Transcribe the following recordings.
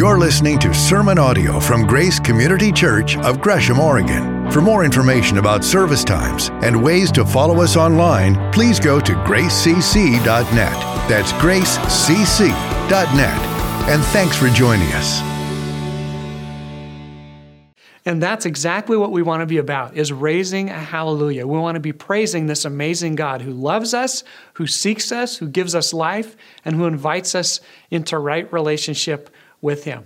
You're listening to sermon audio from Grace Community Church of Gresham, Oregon. For more information about service times and ways to follow us online, please go to gracecc.net. That's gracecc.net. And thanks for joining us. And that's exactly what we want to be about is raising a hallelujah. We want to be praising this amazing God who loves us, who seeks us, who gives us life, and who invites us into right relationship with him.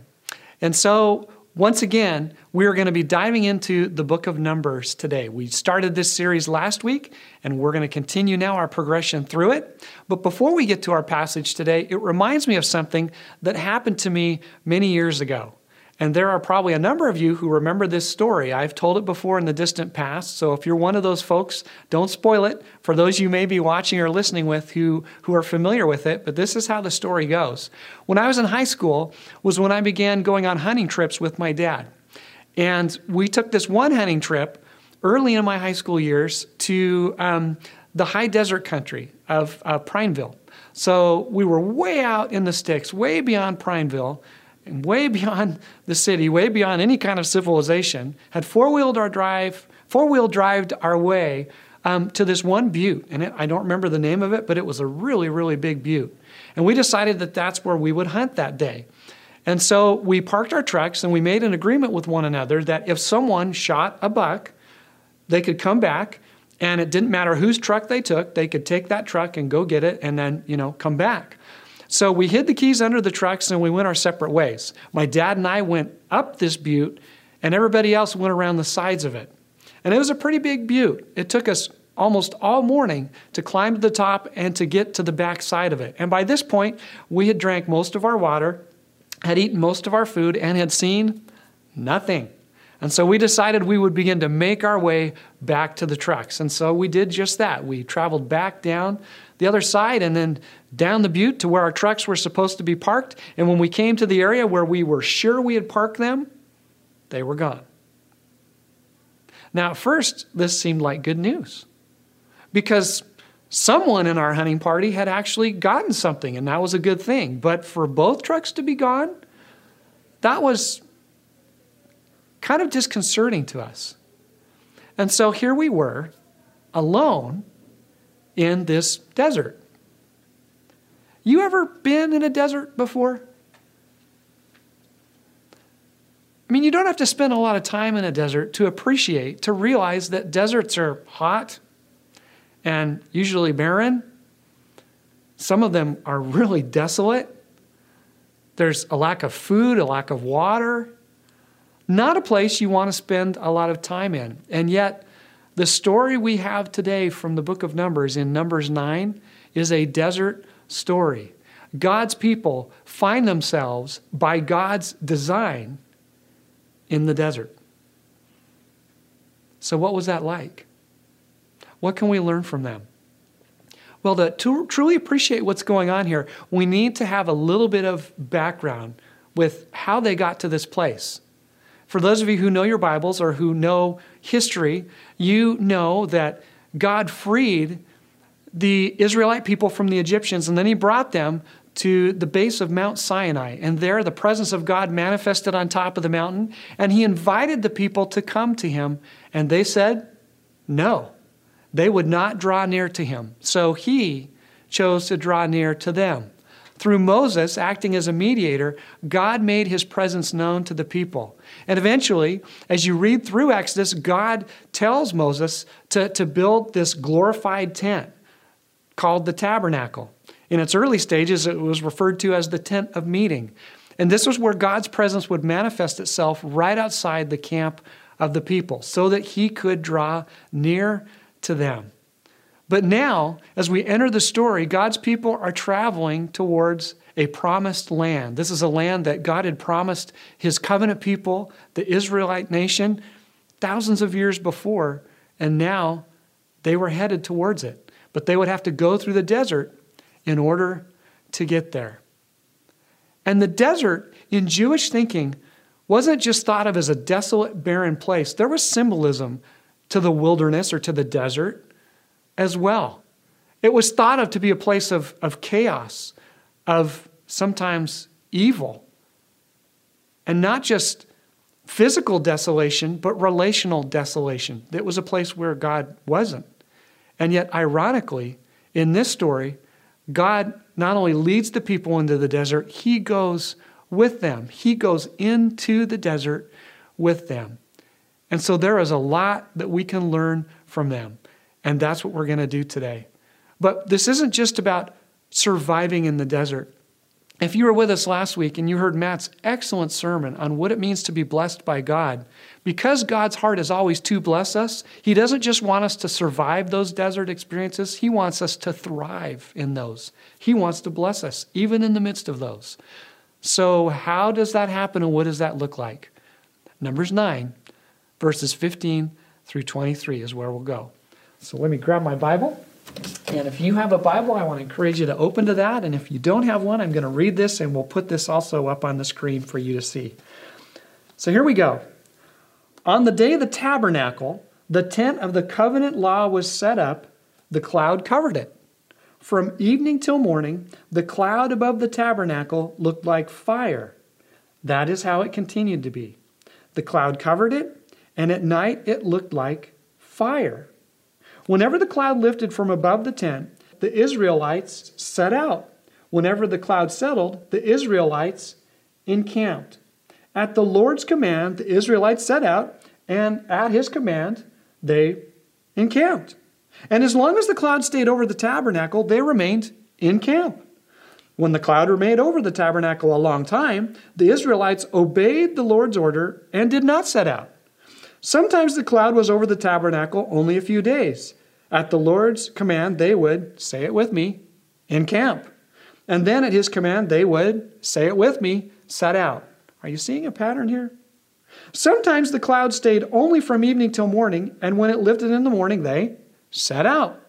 And so once again, we are going to be diving into the book of Numbers today. We started this series last week, and we're going to continue now our progression through it. But before we get to our passage today, it reminds me of something that happened to me many years ago. And there are probably a number of you who remember this story. I've told it before in the distant past, so if you're one of those folks, don't spoil it for those you may be watching or listening with who, who are familiar with it, but this is how the story goes. When I was in high school was when I began going on hunting trips with my dad. And we took this one hunting trip early in my high school years to um, the high desert country of uh, Prineville. So we were way out in the sticks, way beyond Prineville way beyond the city, way beyond any kind of civilization, had four-wheeled our drive, four-wheel drived our way um, to this one butte. And it, I don't remember the name of it, but it was a really, really big butte. And we decided that that's where we would hunt that day. And so we parked our trucks and we made an agreement with one another that if someone shot a buck, they could come back and it didn't matter whose truck they took, they could take that truck and go get it and then, you know, come back. So we hid the keys under the trucks and we went our separate ways. My dad and I went up this butte, and everybody else went around the sides of it. And it was a pretty big butte. It took us almost all morning to climb to the top and to get to the back side of it. And by this point, we had drank most of our water, had eaten most of our food, and had seen nothing. And so we decided we would begin to make our way back to the trucks. And so we did just that. We traveled back down the other side and then down the butte to where our trucks were supposed to be parked. And when we came to the area where we were sure we had parked them, they were gone. Now, at first, this seemed like good news because someone in our hunting party had actually gotten something, and that was a good thing. But for both trucks to be gone, that was kind of disconcerting to us. And so here we were, alone in this desert. You ever been in a desert before? I mean, you don't have to spend a lot of time in a desert to appreciate, to realize that deserts are hot and usually barren. Some of them are really desolate. There's a lack of food, a lack of water. Not a place you want to spend a lot of time in. And yet, the story we have today from the book of Numbers in Numbers 9 is a desert story. God's people find themselves by God's design in the desert. So, what was that like? What can we learn from them? Well, to, to truly appreciate what's going on here, we need to have a little bit of background with how they got to this place. For those of you who know your Bibles or who know history, you know that God freed the Israelite people from the Egyptians, and then he brought them to the base of Mount Sinai. And there, the presence of God manifested on top of the mountain, and he invited the people to come to him. And they said, No, they would not draw near to him. So he chose to draw near to them. Through Moses acting as a mediator, God made his presence known to the people. And eventually, as you read through Exodus, God tells Moses to, to build this glorified tent called the tabernacle. In its early stages, it was referred to as the tent of meeting. And this was where God's presence would manifest itself right outside the camp of the people so that he could draw near to them. But now, as we enter the story, God's people are traveling towards a promised land. This is a land that God had promised his covenant people, the Israelite nation, thousands of years before, and now they were headed towards it. But they would have to go through the desert in order to get there. And the desert, in Jewish thinking, wasn't just thought of as a desolate, barren place. There was symbolism to the wilderness or to the desert as well. It was thought of to be a place of, of chaos, of sometimes evil. And not just physical desolation, but relational desolation. It was a place where God wasn't. And yet, ironically, in this story, God not only leads the people into the desert, He goes with them. He goes into the desert with them. And so there is a lot that we can learn from them. And that's what we're going to do today. But this isn't just about surviving in the desert. If you were with us last week and you heard Matt's excellent sermon on what it means to be blessed by God, because God's heart is always to bless us, He doesn't just want us to survive those desert experiences, He wants us to thrive in those. He wants to bless us, even in the midst of those. So, how does that happen and what does that look like? Numbers 9, verses 15 through 23 is where we'll go. So, let me grab my Bible. And if you have a Bible, I want to encourage you to open to that. And if you don't have one, I'm going to read this and we'll put this also up on the screen for you to see. So here we go. On the day of the tabernacle, the tent of the covenant law was set up, the cloud covered it. From evening till morning, the cloud above the tabernacle looked like fire. That is how it continued to be. The cloud covered it, and at night it looked like fire. Whenever the cloud lifted from above the tent, the Israelites set out. Whenever the cloud settled, the Israelites encamped. At the Lord's command, the Israelites set out, and at his command, they encamped. And as long as the cloud stayed over the tabernacle, they remained in camp. When the cloud remained over the tabernacle a long time, the Israelites obeyed the Lord's order and did not set out. Sometimes the cloud was over the tabernacle only a few days. At the Lord's command, they would, say it with me, in camp. And then at his command, they would, say it with me, set out. Are you seeing a pattern here? Sometimes the cloud stayed only from evening till morning, and when it lifted in the morning, they set out.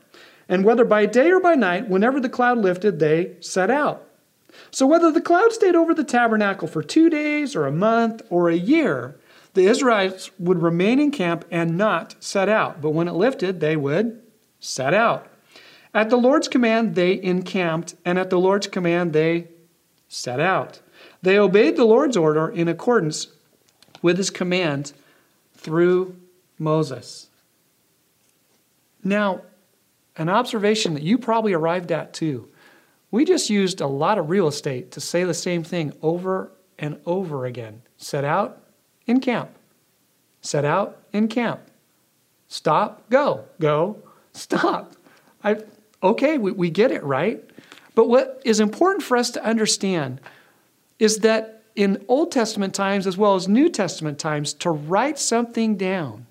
And whether by day or by night, whenever the cloud lifted, they set out. So whether the cloud stayed over the tabernacle for two days or a month or a year, the Israelites would remain in camp and not set out. But when it lifted, they would set out. At the Lord's command, they encamped, and at the Lord's command, they set out. They obeyed the Lord's order in accordance with his command through Moses. Now, an observation that you probably arrived at too. We just used a lot of real estate to say the same thing over and over again. Set out, in camp. Set out in camp. Stop, go. Go, stop. I, okay, we, we get it, right? But what is important for us to understand is that in Old Testament times as well as New Testament times, to write something down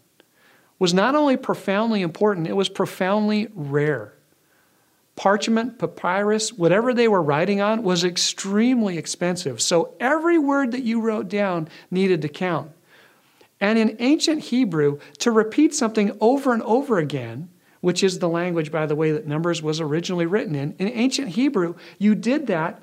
was not only profoundly important, it was profoundly rare. Parchment, papyrus, whatever they were writing on was extremely expensive. So every word that you wrote down needed to count. And in ancient Hebrew, to repeat something over and over again, which is the language, by the way, that Numbers was originally written in, in ancient Hebrew, you did that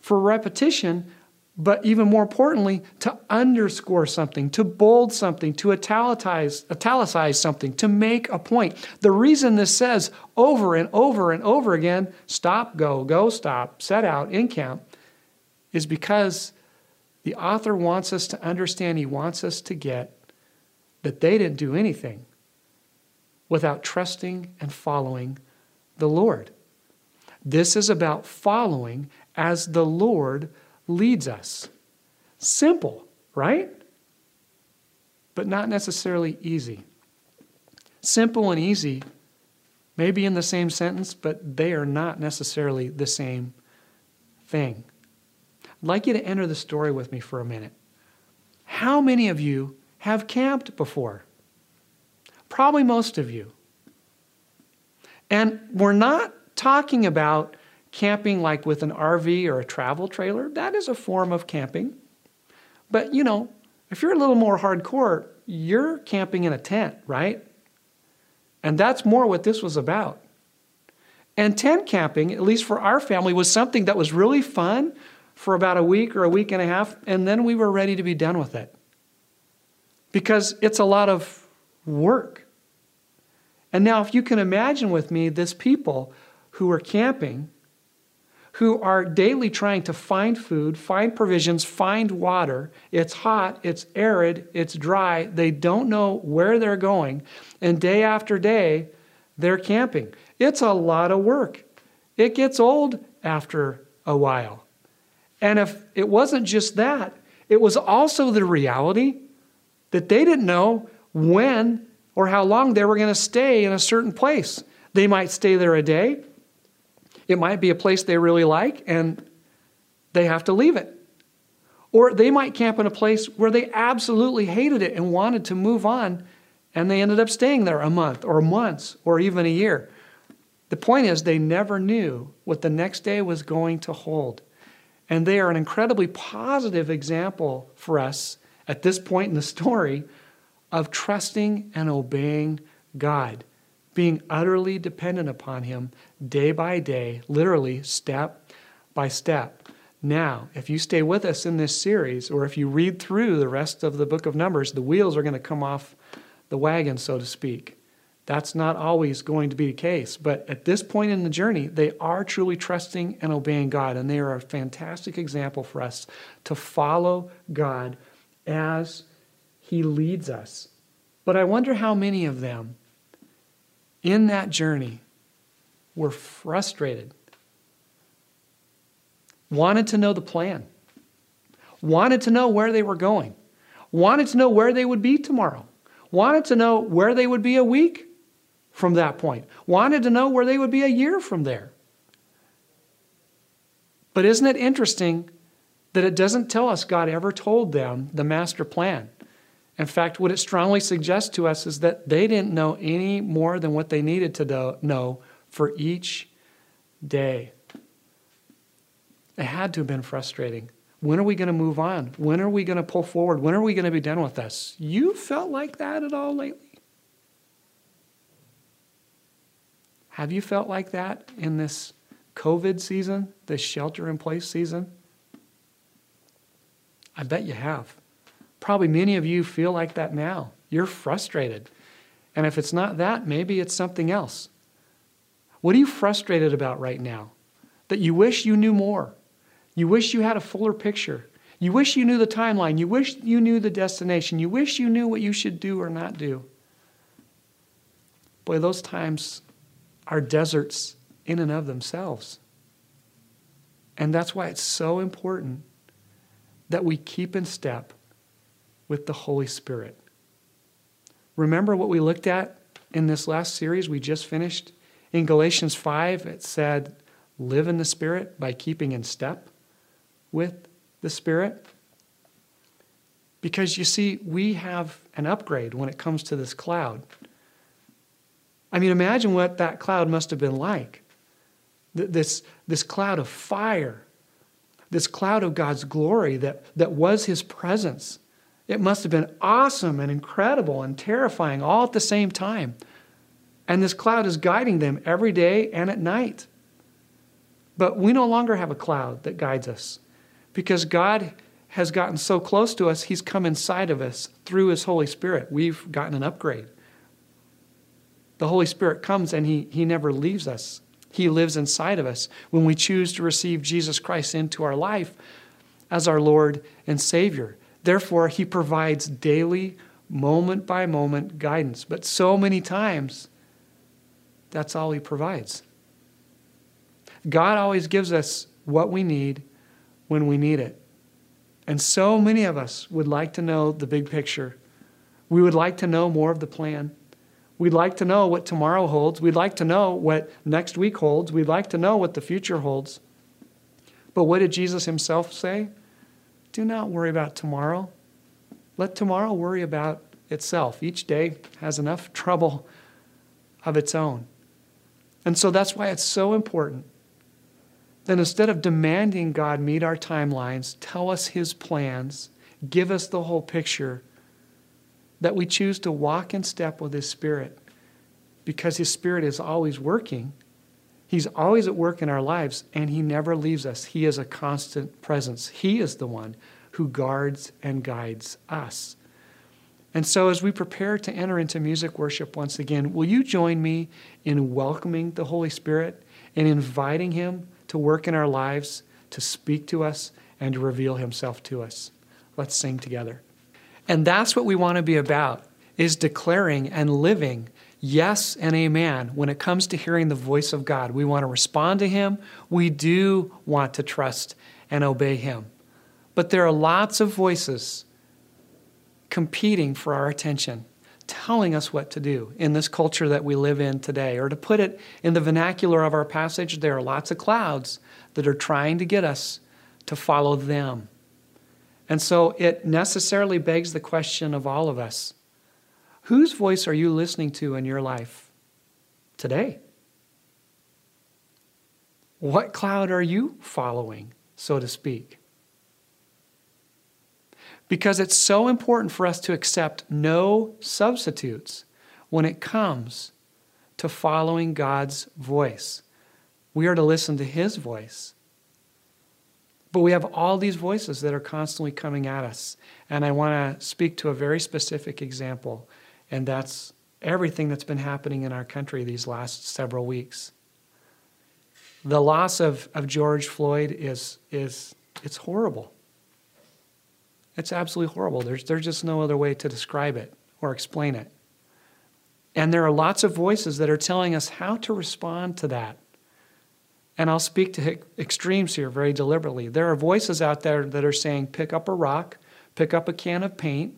for repetition, but even more importantly, to underscore something, to bold something, to italicize, italicize something, to make a point. The reason this says over and over and over again, stop, go, go, stop, set out, in camp, is because the author wants us to understand, he wants us to get that they didn't do anything without trusting and following the Lord. This is about following as the Lord leads us. Simple, right? But not necessarily easy. Simple and easy may be in the same sentence, but they are not necessarily the same thing. I'd like you to enter the story with me for a minute. How many of you have camped before? Probably most of you. And we're not talking about camping like with an RV or a travel trailer. That is a form of camping. But, you know, if you're a little more hardcore, you're camping in a tent, right? And that's more what this was about. And tent camping, at least for our family, was something that was really fun for about a week or a week and a half, and then we were ready to be done with it. Because it's a lot of work. And now, if you can imagine with me this people who were camping who are daily trying to find food, find provisions, find water. It's hot, it's arid, it's dry. They don't know where they're going. And day after day, they're camping. It's a lot of work. It gets old after a while. And if it wasn't just that, it was also the reality that they didn't know when or how long they were going to stay in a certain place. They might stay there a day, it might be a place they really like and they have to leave it. Or they might camp in a place where they absolutely hated it and wanted to move on, and they ended up staying there a month or months or even a year. The point is, they never knew what the next day was going to hold. And they are an incredibly positive example for us at this point in the story of trusting and obeying God being utterly dependent upon Him day by day, literally step by step. Now, if you stay with us in this series, or if you read through the rest of the book of Numbers, the wheels are going to come off the wagon, so to speak. That's not always going to be the case. But at this point in the journey, they are truly trusting and obeying God. And they are a fantastic example for us to follow God as He leads us. But I wonder how many of them in that journey were frustrated, wanted to know the plan, wanted to know where they were going, wanted to know where they would be tomorrow, wanted to know where they would be a week from that point, wanted to know where they would be a year from there. But isn't it interesting that it doesn't tell us God ever told them the master plan? In fact, what it strongly suggests to us is that they didn't know any more than what they needed to know for each day. It had to have been frustrating. When are we going to move on? When are we going to pull forward? When are we going to be done with this? You felt like that at all lately? Have you felt like that in this COVID season, this shelter in place season? I bet you have. Probably many of you feel like that now. You're frustrated. And if it's not that, maybe it's something else. What are you frustrated about right now? That you wish you knew more. You wish you had a fuller picture. You wish you knew the timeline. You wish you knew the destination. You wish you knew what you should do or not do. Boy, those times are deserts in and of themselves. And that's why it's so important that we keep in step with the Holy Spirit. Remember what we looked at in this last series we just finished? In Galatians 5, it said, Live in the Spirit by keeping in step with the Spirit. Because you see, we have an upgrade when it comes to this cloud. I mean, imagine what that cloud must have been like. This, this cloud of fire, this cloud of God's glory that, that was His presence it must have been awesome and incredible and terrifying all at the same time. And this cloud is guiding them every day and at night. But we no longer have a cloud that guides us because God has gotten so close to us, He's come inside of us through His Holy Spirit. We've gotten an upgrade. The Holy Spirit comes and He, he never leaves us, He lives inside of us when we choose to receive Jesus Christ into our life as our Lord and Savior. Therefore, he provides daily, moment by moment guidance. But so many times, that's all he provides. God always gives us what we need when we need it. And so many of us would like to know the big picture. We would like to know more of the plan. We'd like to know what tomorrow holds. We'd like to know what next week holds. We'd like to know what the future holds. But what did Jesus himself say? Do not worry about tomorrow. Let tomorrow worry about itself. Each day has enough trouble of its own. And so that's why it's so important that instead of demanding God meet our timelines, tell us his plans, give us the whole picture, that we choose to walk in step with his spirit because his spirit is always working He's always at work in our lives, and He never leaves us. He is a constant presence. He is the one who guards and guides us. And so, as we prepare to enter into music worship once again, will you join me in welcoming the Holy Spirit and inviting Him to work in our lives, to speak to us, and to reveal himself to us. Let's sing together. And that's what we want to be about is declaring and living yes and amen when it comes to hearing the voice of God. We want to respond to him. We do want to trust and obey him. But there are lots of voices competing for our attention, telling us what to do in this culture that we live in today. Or to put it in the vernacular of our passage, there are lots of clouds that are trying to get us to follow them. And so it necessarily begs the question of all of us whose voice are you listening to in your life today? What cloud are you following, so to speak? Because it's so important for us to accept no substitutes when it comes to following God's voice. We are to listen to His voice. But we have all these voices that are constantly coming at us. And I want to speak to a very specific example, and that's everything that's been happening in our country these last several weeks. The loss of, of George Floyd is, is it's horrible. It's absolutely horrible. There's, there's just no other way to describe it or explain it. And there are lots of voices that are telling us how to respond to that. And I'll speak to extremes here very deliberately. There are voices out there that are saying pick up a rock, pick up a can of paint,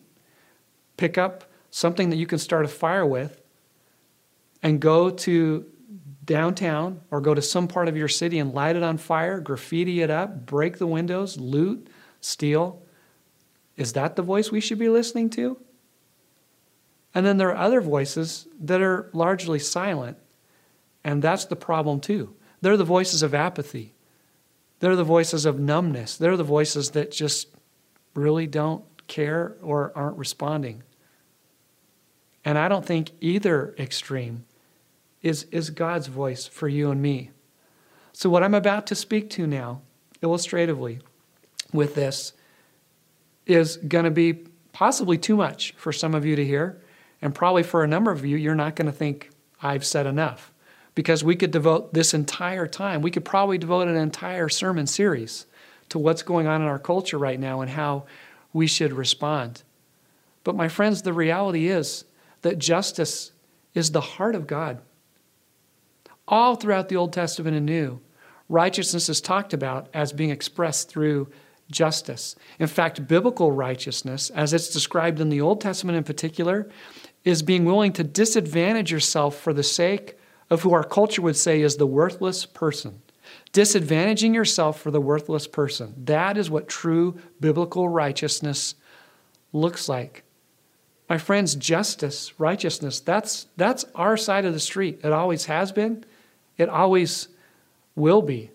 pick up something that you can start a fire with, and go to downtown or go to some part of your city and light it on fire, graffiti it up, break the windows, loot, steal. Is that the voice we should be listening to? And then there are other voices that are largely silent, and that's the problem too. They're the voices of apathy. They're the voices of numbness. They're the voices that just really don't care or aren't responding. And I don't think either extreme is, is God's voice for you and me. So, what I'm about to speak to now, illustratively, with this, is going to be possibly too much for some of you to hear. And probably for a number of you, you're not going to think, I've said enough. Because we could devote this entire time, we could probably devote an entire sermon series to what's going on in our culture right now and how we should respond. But, my friends, the reality is that justice is the heart of God. All throughout the Old Testament and New, righteousness is talked about as being expressed through justice. In fact, biblical righteousness, as it's described in the Old Testament in particular, is being willing to disadvantage yourself for the sake of who our culture would say is the worthless person. Disadvantaging yourself for the worthless person. That is what true biblical righteousness looks like. My friends, justice, righteousness, that's, that's our side of the street. It always has been, it always will be.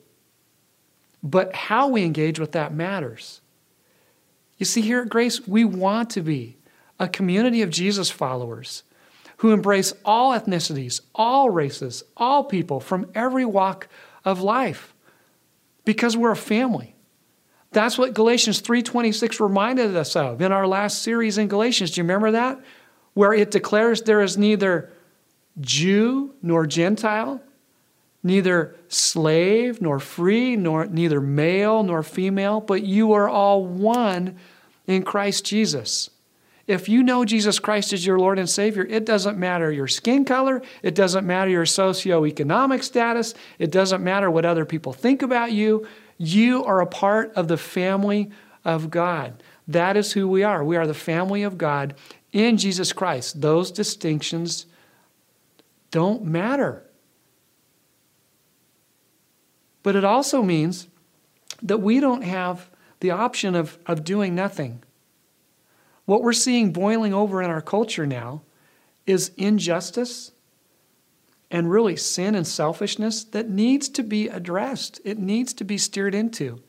But how we engage with that matters. You see, here at Grace, we want to be a community of Jesus followers who embrace all ethnicities, all races, all people from every walk of life because we're a family. That's what Galatians 3:26 reminded us of in our last series in Galatians. Do you remember that? Where it declares there is neither Jew nor Gentile, neither slave nor free, nor neither male nor female, but you are all one in Christ Jesus. If you know Jesus Christ as your Lord and Savior, it doesn't matter your skin color, it doesn't matter your socioeconomic status, it doesn't matter what other people think about you. You are a part of the family of God. That is who we are. We are the family of God in Jesus Christ. Those distinctions don't matter. But it also means that we don't have the option of, of doing nothing. What we're seeing boiling over in our culture now is injustice and really sin and selfishness that needs to be addressed. It needs to be steered into.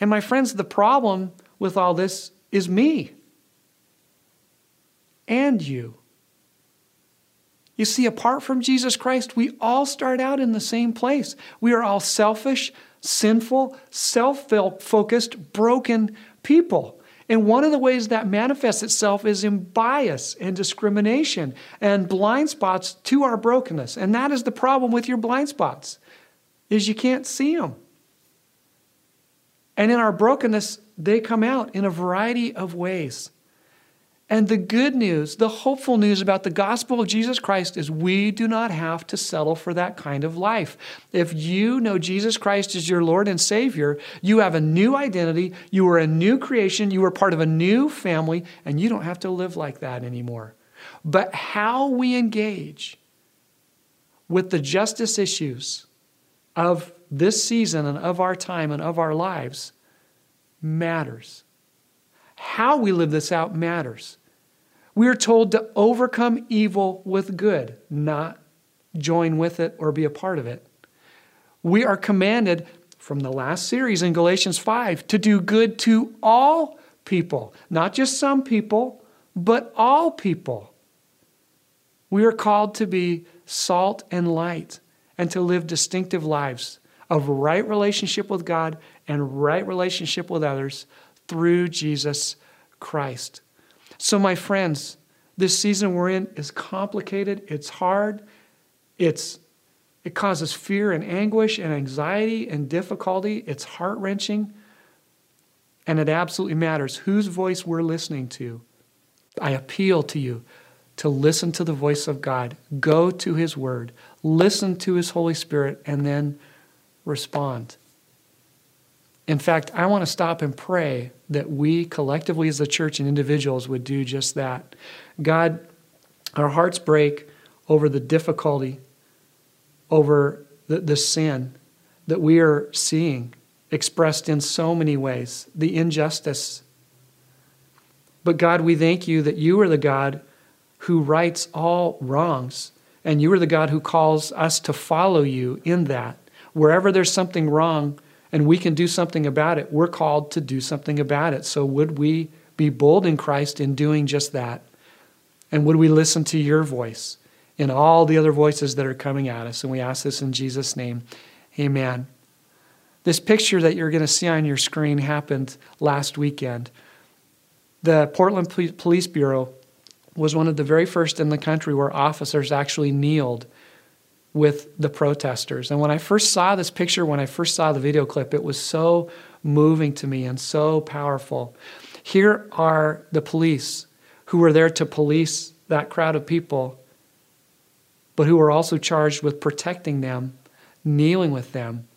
And my friends, the problem with all this is me and you. You see, apart from Jesus Christ, we all start out in the same place. We are all selfish, sinful, self focused, broken people. And one of the ways that manifests itself is in bias and discrimination and blind spots to our brokenness. And that is the problem with your blind spots. is you can't see them. And in our brokenness, they come out in a variety of ways. And the good news, the hopeful news about the gospel of Jesus Christ is we do not have to settle for that kind of life. If you know Jesus Christ as your Lord and Savior, you have a new identity, you are a new creation, you are part of a new family, and you don't have to live like that anymore. But how we engage with the justice issues of this season and of our time and of our lives matters. How we live this out matters. We are told to overcome evil with good, not join with it or be a part of it. We are commanded from the last series in Galatians 5 to do good to all people, not just some people, but all people. We are called to be salt and light and to live distinctive lives of right relationship with God and right relationship with others through Jesus Christ. So, my friends, this season we're in is complicated, it's hard, it's, it causes fear and anguish and anxiety and difficulty, it's heart wrenching, and it absolutely matters whose voice we're listening to. I appeal to you to listen to the voice of God, go to His Word, listen to His Holy Spirit, and then respond. In fact, I want to stop and pray that we collectively as a church and individuals would do just that. God, our hearts break over the difficulty, over the, the sin that we are seeing expressed in so many ways, the injustice. But God, we thank you that you are the God who rights all wrongs, and you are the God who calls us to follow you in that. Wherever there's something wrong, and we can do something about it, we're called to do something about it. So, would we be bold in Christ in doing just that? And would we listen to your voice in all the other voices that are coming at us? And we ask this in Jesus' name. Amen. This picture that you're going to see on your screen happened last weekend. The Portland Police Bureau was one of the very first in the country where officers actually kneeled with the protesters. And when I first saw this picture, when I first saw the video clip, it was so moving to me and so powerful. Here are the police who were there to police that crowd of people, but who were also charged with protecting them, kneeling with them,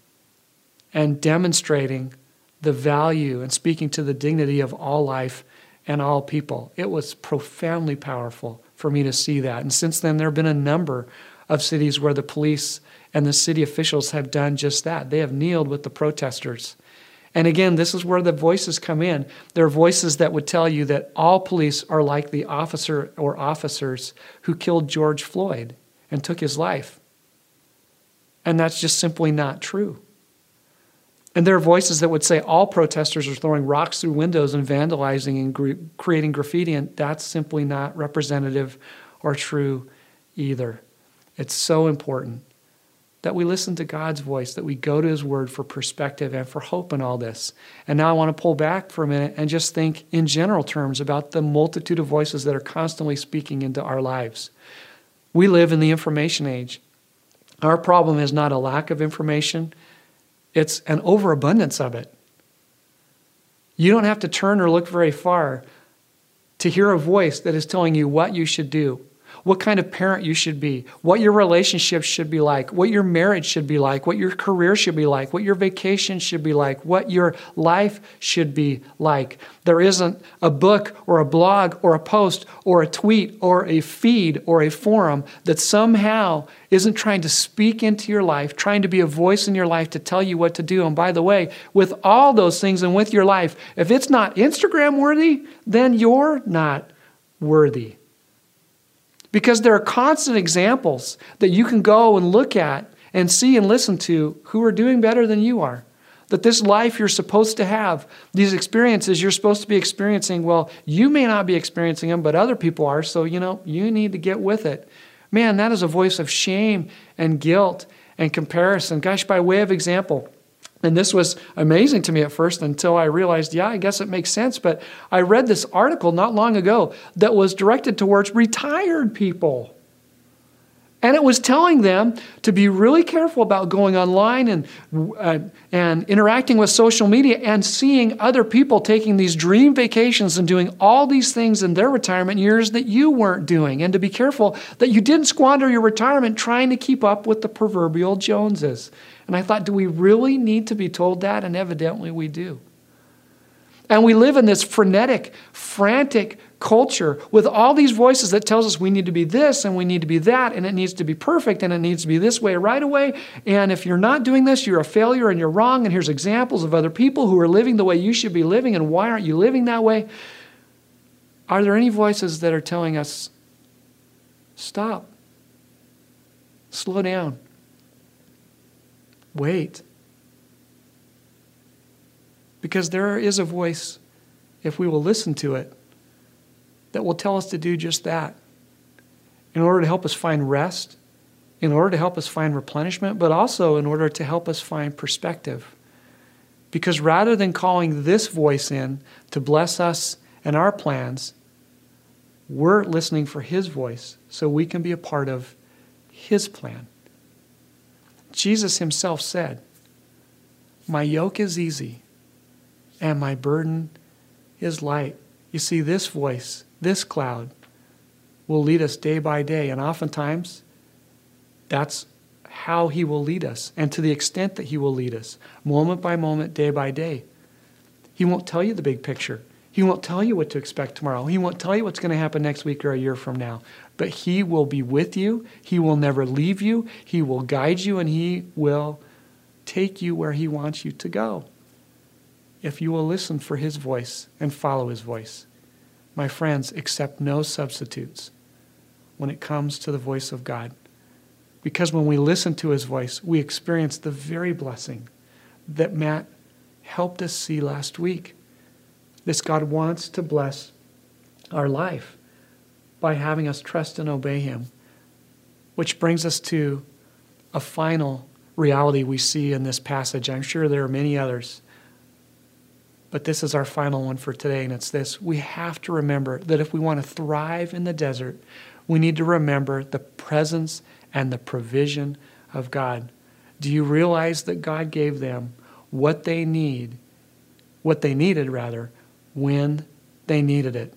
and demonstrating the value and speaking to the dignity of all life and all people. It was profoundly powerful for me to see that. And since then, there have been a number of cities where the police and the city officials have done just that. They have kneeled with the protesters. And again, this is where the voices come in. There are voices that would tell you that all police are like the officer or officers who killed George Floyd and took his life. And that's just simply not true. And there are voices that would say all protesters are throwing rocks through windows and vandalizing and gr- creating graffiti, and that's simply not representative or true either. It's so important that we listen to God's voice, that we go to His Word for perspective and for hope in all this. And now I want to pull back for a minute and just think in general terms about the multitude of voices that are constantly speaking into our lives. We live in the information age. Our problem is not a lack of information, it's an overabundance of it. You don't have to turn or look very far to hear a voice that is telling you what you should do what kind of parent you should be, what your relationships should be like, what your marriage should be like, what your career should be like, what your vacation should be like, what your life should be like. There isn't a book or a blog or a post or a tweet or a feed or a forum that somehow isn't trying to speak into your life, trying to be a voice in your life to tell you what to do. And by the way, with all those things and with your life, if it's not Instagram worthy, then you're not worthy. Because there are constant examples that you can go and look at and see and listen to who are doing better than you are. That this life you're supposed to have, these experiences you're supposed to be experiencing, well, you may not be experiencing them, but other people are, so you know, you need to get with it. Man, that is a voice of shame and guilt and comparison. Gosh, by way of example, and this was amazing to me at first until I realized, yeah, I guess it makes sense. But I read this article not long ago that was directed towards retired people. And it was telling them to be really careful about going online and, uh, and interacting with social media and seeing other people taking these dream vacations and doing all these things in their retirement years that you weren't doing. And to be careful that you didn't squander your retirement trying to keep up with the proverbial Joneses. And I thought, do we really need to be told that? And evidently we do. And we live in this frenetic, frantic culture with all these voices that tells us we need to be this and we need to be that and it needs to be perfect and it needs to be this way right away. And if you're not doing this, you're a failure and you're wrong. And here's examples of other people who are living the way you should be living and why aren't you living that way? Are there any voices that are telling us, stop, slow down, wait? Because there is a voice, if we will listen to it, that will tell us to do just that in order to help us find rest, in order to help us find replenishment, but also in order to help us find perspective. Because rather than calling this voice in to bless us and our plans, we're listening for His voice so we can be a part of His plan. Jesus Himself said, My yoke is easy and my burden is light. You see, this voice this cloud will lead us day by day. And oftentimes, that's how He will lead us, and to the extent that He will lead us, moment by moment, day by day. He won't tell you the big picture. He won't tell you what to expect tomorrow. He won't tell you what's going to happen next week or a year from now. But He will be with you. He will never leave you. He will guide you, and He will take you where He wants you to go. If you will listen for His voice and follow His voice my friends, accept no substitutes when it comes to the voice of God. Because when we listen to his voice, we experience the very blessing that Matt helped us see last week. This God wants to bless our life by having us trust and obey him. Which brings us to a final reality we see in this passage. I'm sure there are many others. But this is our final one for today, and it's this. We have to remember that if we want to thrive in the desert, we need to remember the presence and the provision of God. Do you realize that God gave them what they need, what they needed rather, when they needed it?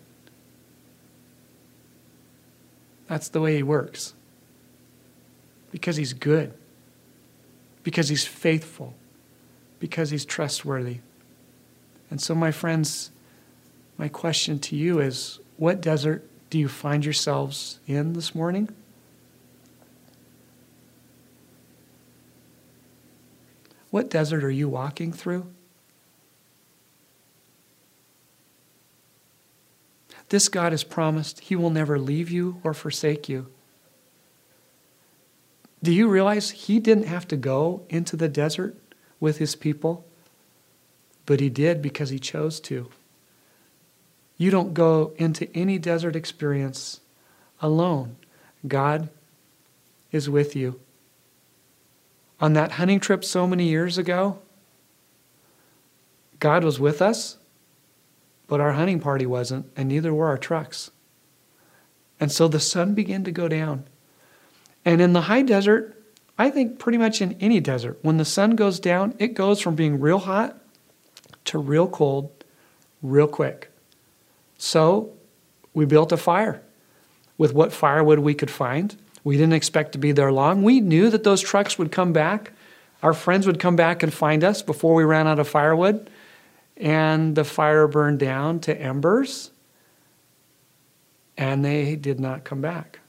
That's the way He works. Because He's good, because He's faithful, because He's trustworthy. And so, my friends, my question to you is what desert do you find yourselves in this morning? What desert are you walking through? This God has promised He will never leave you or forsake you. Do you realize He didn't have to go into the desert with His people? but he did because he chose to. You don't go into any desert experience alone. God is with you. On that hunting trip so many years ago, God was with us, but our hunting party wasn't, and neither were our trucks. And so the sun began to go down. And in the high desert, I think pretty much in any desert, when the sun goes down, it goes from being real hot to real cold real quick. So we built a fire with what firewood we could find. We didn't expect to be there long. We knew that those trucks would come back. Our friends would come back and find us before we ran out of firewood. And the fire burned down to embers. And they did not come back.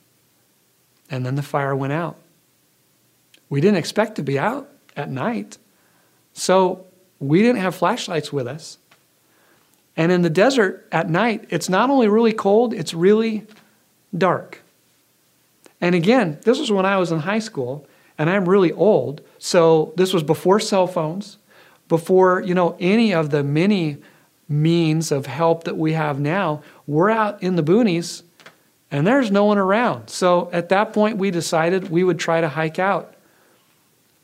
And then the fire went out. We didn't expect to be out at night. So we didn't have flashlights with us. And in the desert at night, it's not only really cold, it's really dark. And again, this was when I was in high school, and I'm really old. So this was before cell phones, before, you know, any of the many means of help that we have now. We're out in the boonies and there's no one around. So at that point, we decided we would try to hike out.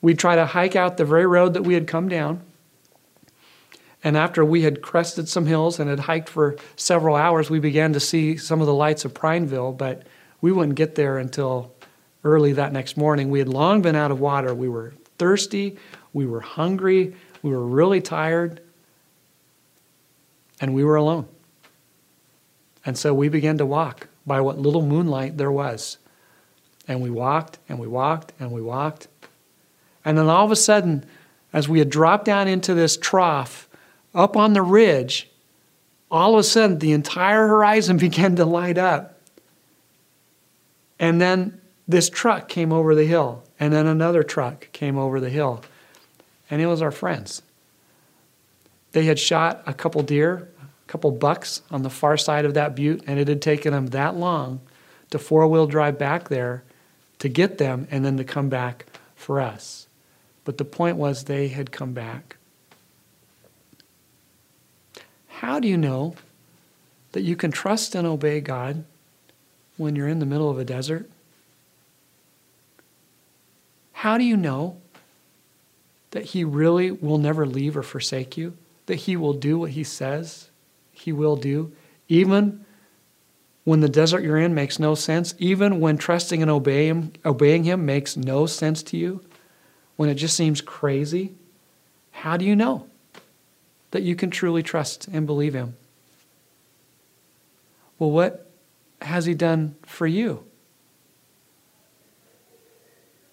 We'd try to hike out the very road that we had come down. And after we had crested some hills and had hiked for several hours, we began to see some of the lights of Prineville, but we wouldn't get there until early that next morning. We had long been out of water. We were thirsty, we were hungry, we were really tired, and we were alone. And so we began to walk by what little moonlight there was. And we walked and we walked and we walked. And then all of a sudden, as we had dropped down into this trough up on the ridge, all of a sudden the entire horizon began to light up. And then this truck came over the hill, and then another truck came over the hill. And it was our friends. They had shot a couple deer, a couple bucks on the far side of that butte, and it had taken them that long to four wheel drive back there to get them and then to come back for us. But the point was they had come back. How do you know that you can trust and obey God when you're in the middle of a desert? How do you know that He really will never leave or forsake you? That He will do what He says He will do, even when the desert you're in makes no sense, even when trusting and obey him, obeying Him makes no sense to you, when it just seems crazy? How do you know that you can truly trust and believe Him? Well, what has He done for you?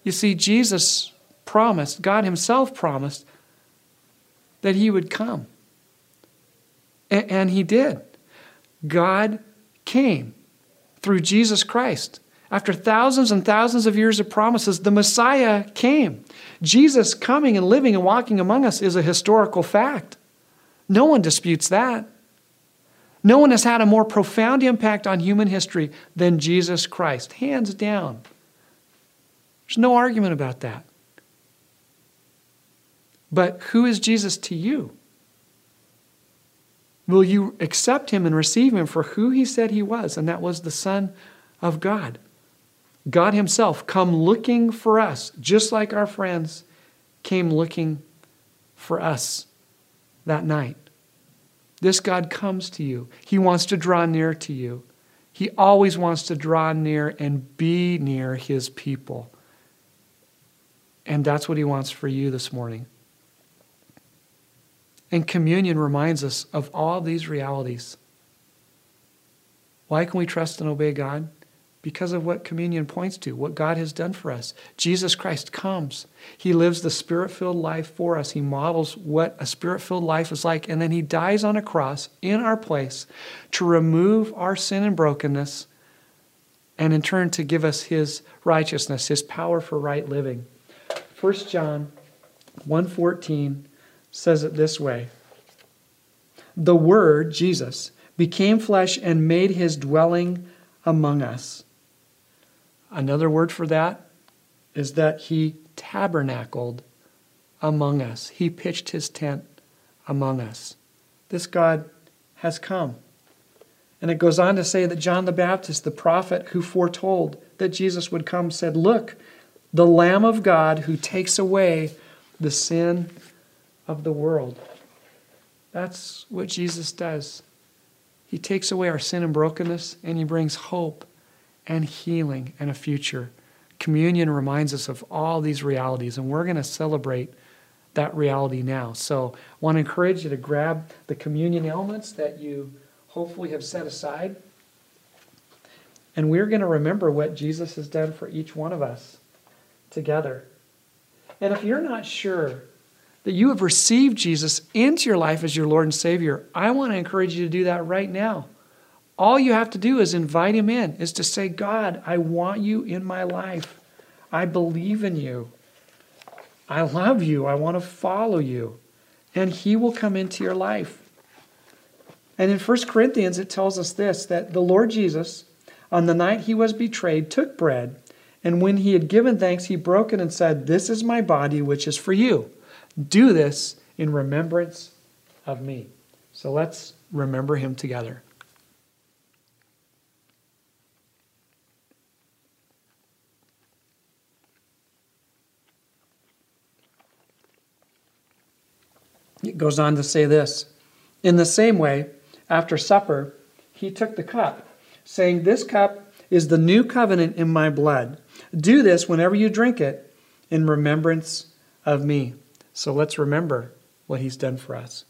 You see, Jesus promised, God Himself promised, that He would come. And He did. God came through Jesus Christ. After thousands and thousands of years of promises, the Messiah came. Jesus coming and living and walking among us is a historical fact. No one disputes that. No one has had a more profound impact on human history than Jesus Christ, hands down. There's no argument about that. But who is Jesus to you? Will you accept him and receive him for who he said he was? And that was the Son of God. God himself come looking for us, just like our friends came looking for us that night. This God comes to you. He wants to draw near to you. He always wants to draw near and be near his people. And that's what He wants for you this morning. And communion reminds us of all these realities. Why can we trust and obey God? Because of what communion points to, what God has done for us. Jesus Christ comes. He lives the spirit filled life for us. He models what a spirit filled life is like. And then He dies on a cross in our place to remove our sin and brokenness and in turn to give us His righteousness, His power for right living. 1 John 1:14 says it this way. The word Jesus became flesh and made his dwelling among us. Another word for that is that he tabernacled among us. He pitched his tent among us. This God has come. And it goes on to say that John the Baptist, the prophet who foretold that Jesus would come, said, Look, the Lamb of God who takes away the sin of the world. That's what Jesus does. He takes away our sin and brokenness, and He brings hope and healing and a future. Communion reminds us of all these realities, and we're going to celebrate that reality now. So, I want to encourage you to grab the communion elements that you hopefully have set aside. And we're going to remember what Jesus has done for each one of us together. And if you're not sure that you have received Jesus into your life as your Lord and Savior, I want to encourage you to do that right now. All you have to do is invite Him in, is to say, God, I want you in my life. I believe in you. I love you. I want to follow you. And He will come into your life. And in 1 Corinthians, it tells us this that the Lord Jesus, on the night He was betrayed, took bread. And when he had given thanks, he broke it and said, This is my body, which is for you. Do this in remembrance of me. So let's remember him together. It goes on to say this In the same way, after supper, he took the cup, saying, This cup is the new covenant in my blood. Do this whenever you drink it in remembrance of me. So let's remember what he's done for us.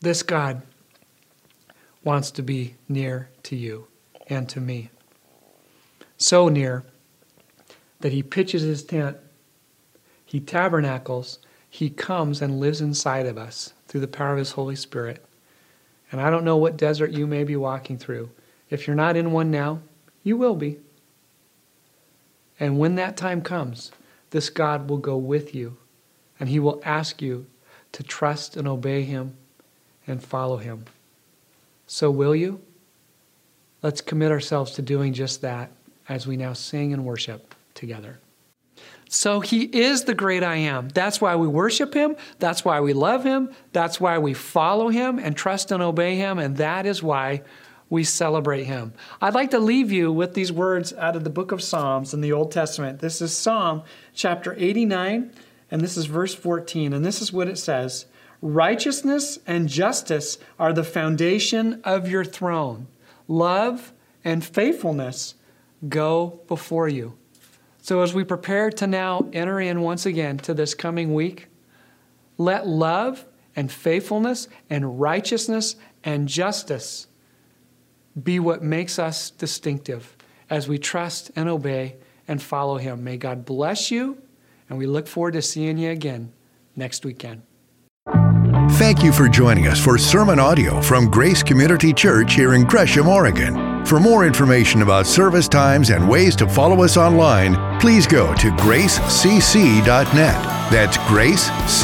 This God wants to be near to you and to me. So near that he pitches his tent, he tabernacles, he comes and lives inside of us through the power of his Holy Spirit. And I don't know what desert you may be walking through. If you're not in one now, you will be. And when that time comes, this God will go with you and he will ask you to trust and obey him and follow him. So, will you? Let's commit ourselves to doing just that as we now sing and worship together. So, he is the great I am. That's why we worship him. That's why we love him. That's why we follow him and trust and obey him. And that is why we celebrate him. I'd like to leave you with these words out of the book of Psalms in the Old Testament. This is Psalm chapter 89, and this is verse 14. And this is what it says Righteousness and justice are the foundation of your throne. Love and faithfulness go before you. So, as we prepare to now enter in once again to this coming week, let love and faithfulness and righteousness and justice be what makes us distinctive as we trust and obey and follow Him. May God bless you, and we look forward to seeing you again next weekend. Thank you for joining us for sermon audio from Grace Community Church here in Gresham, Oregon. For more information about service times and ways to follow us online, please go to gracecc.net. That's gracecc.net.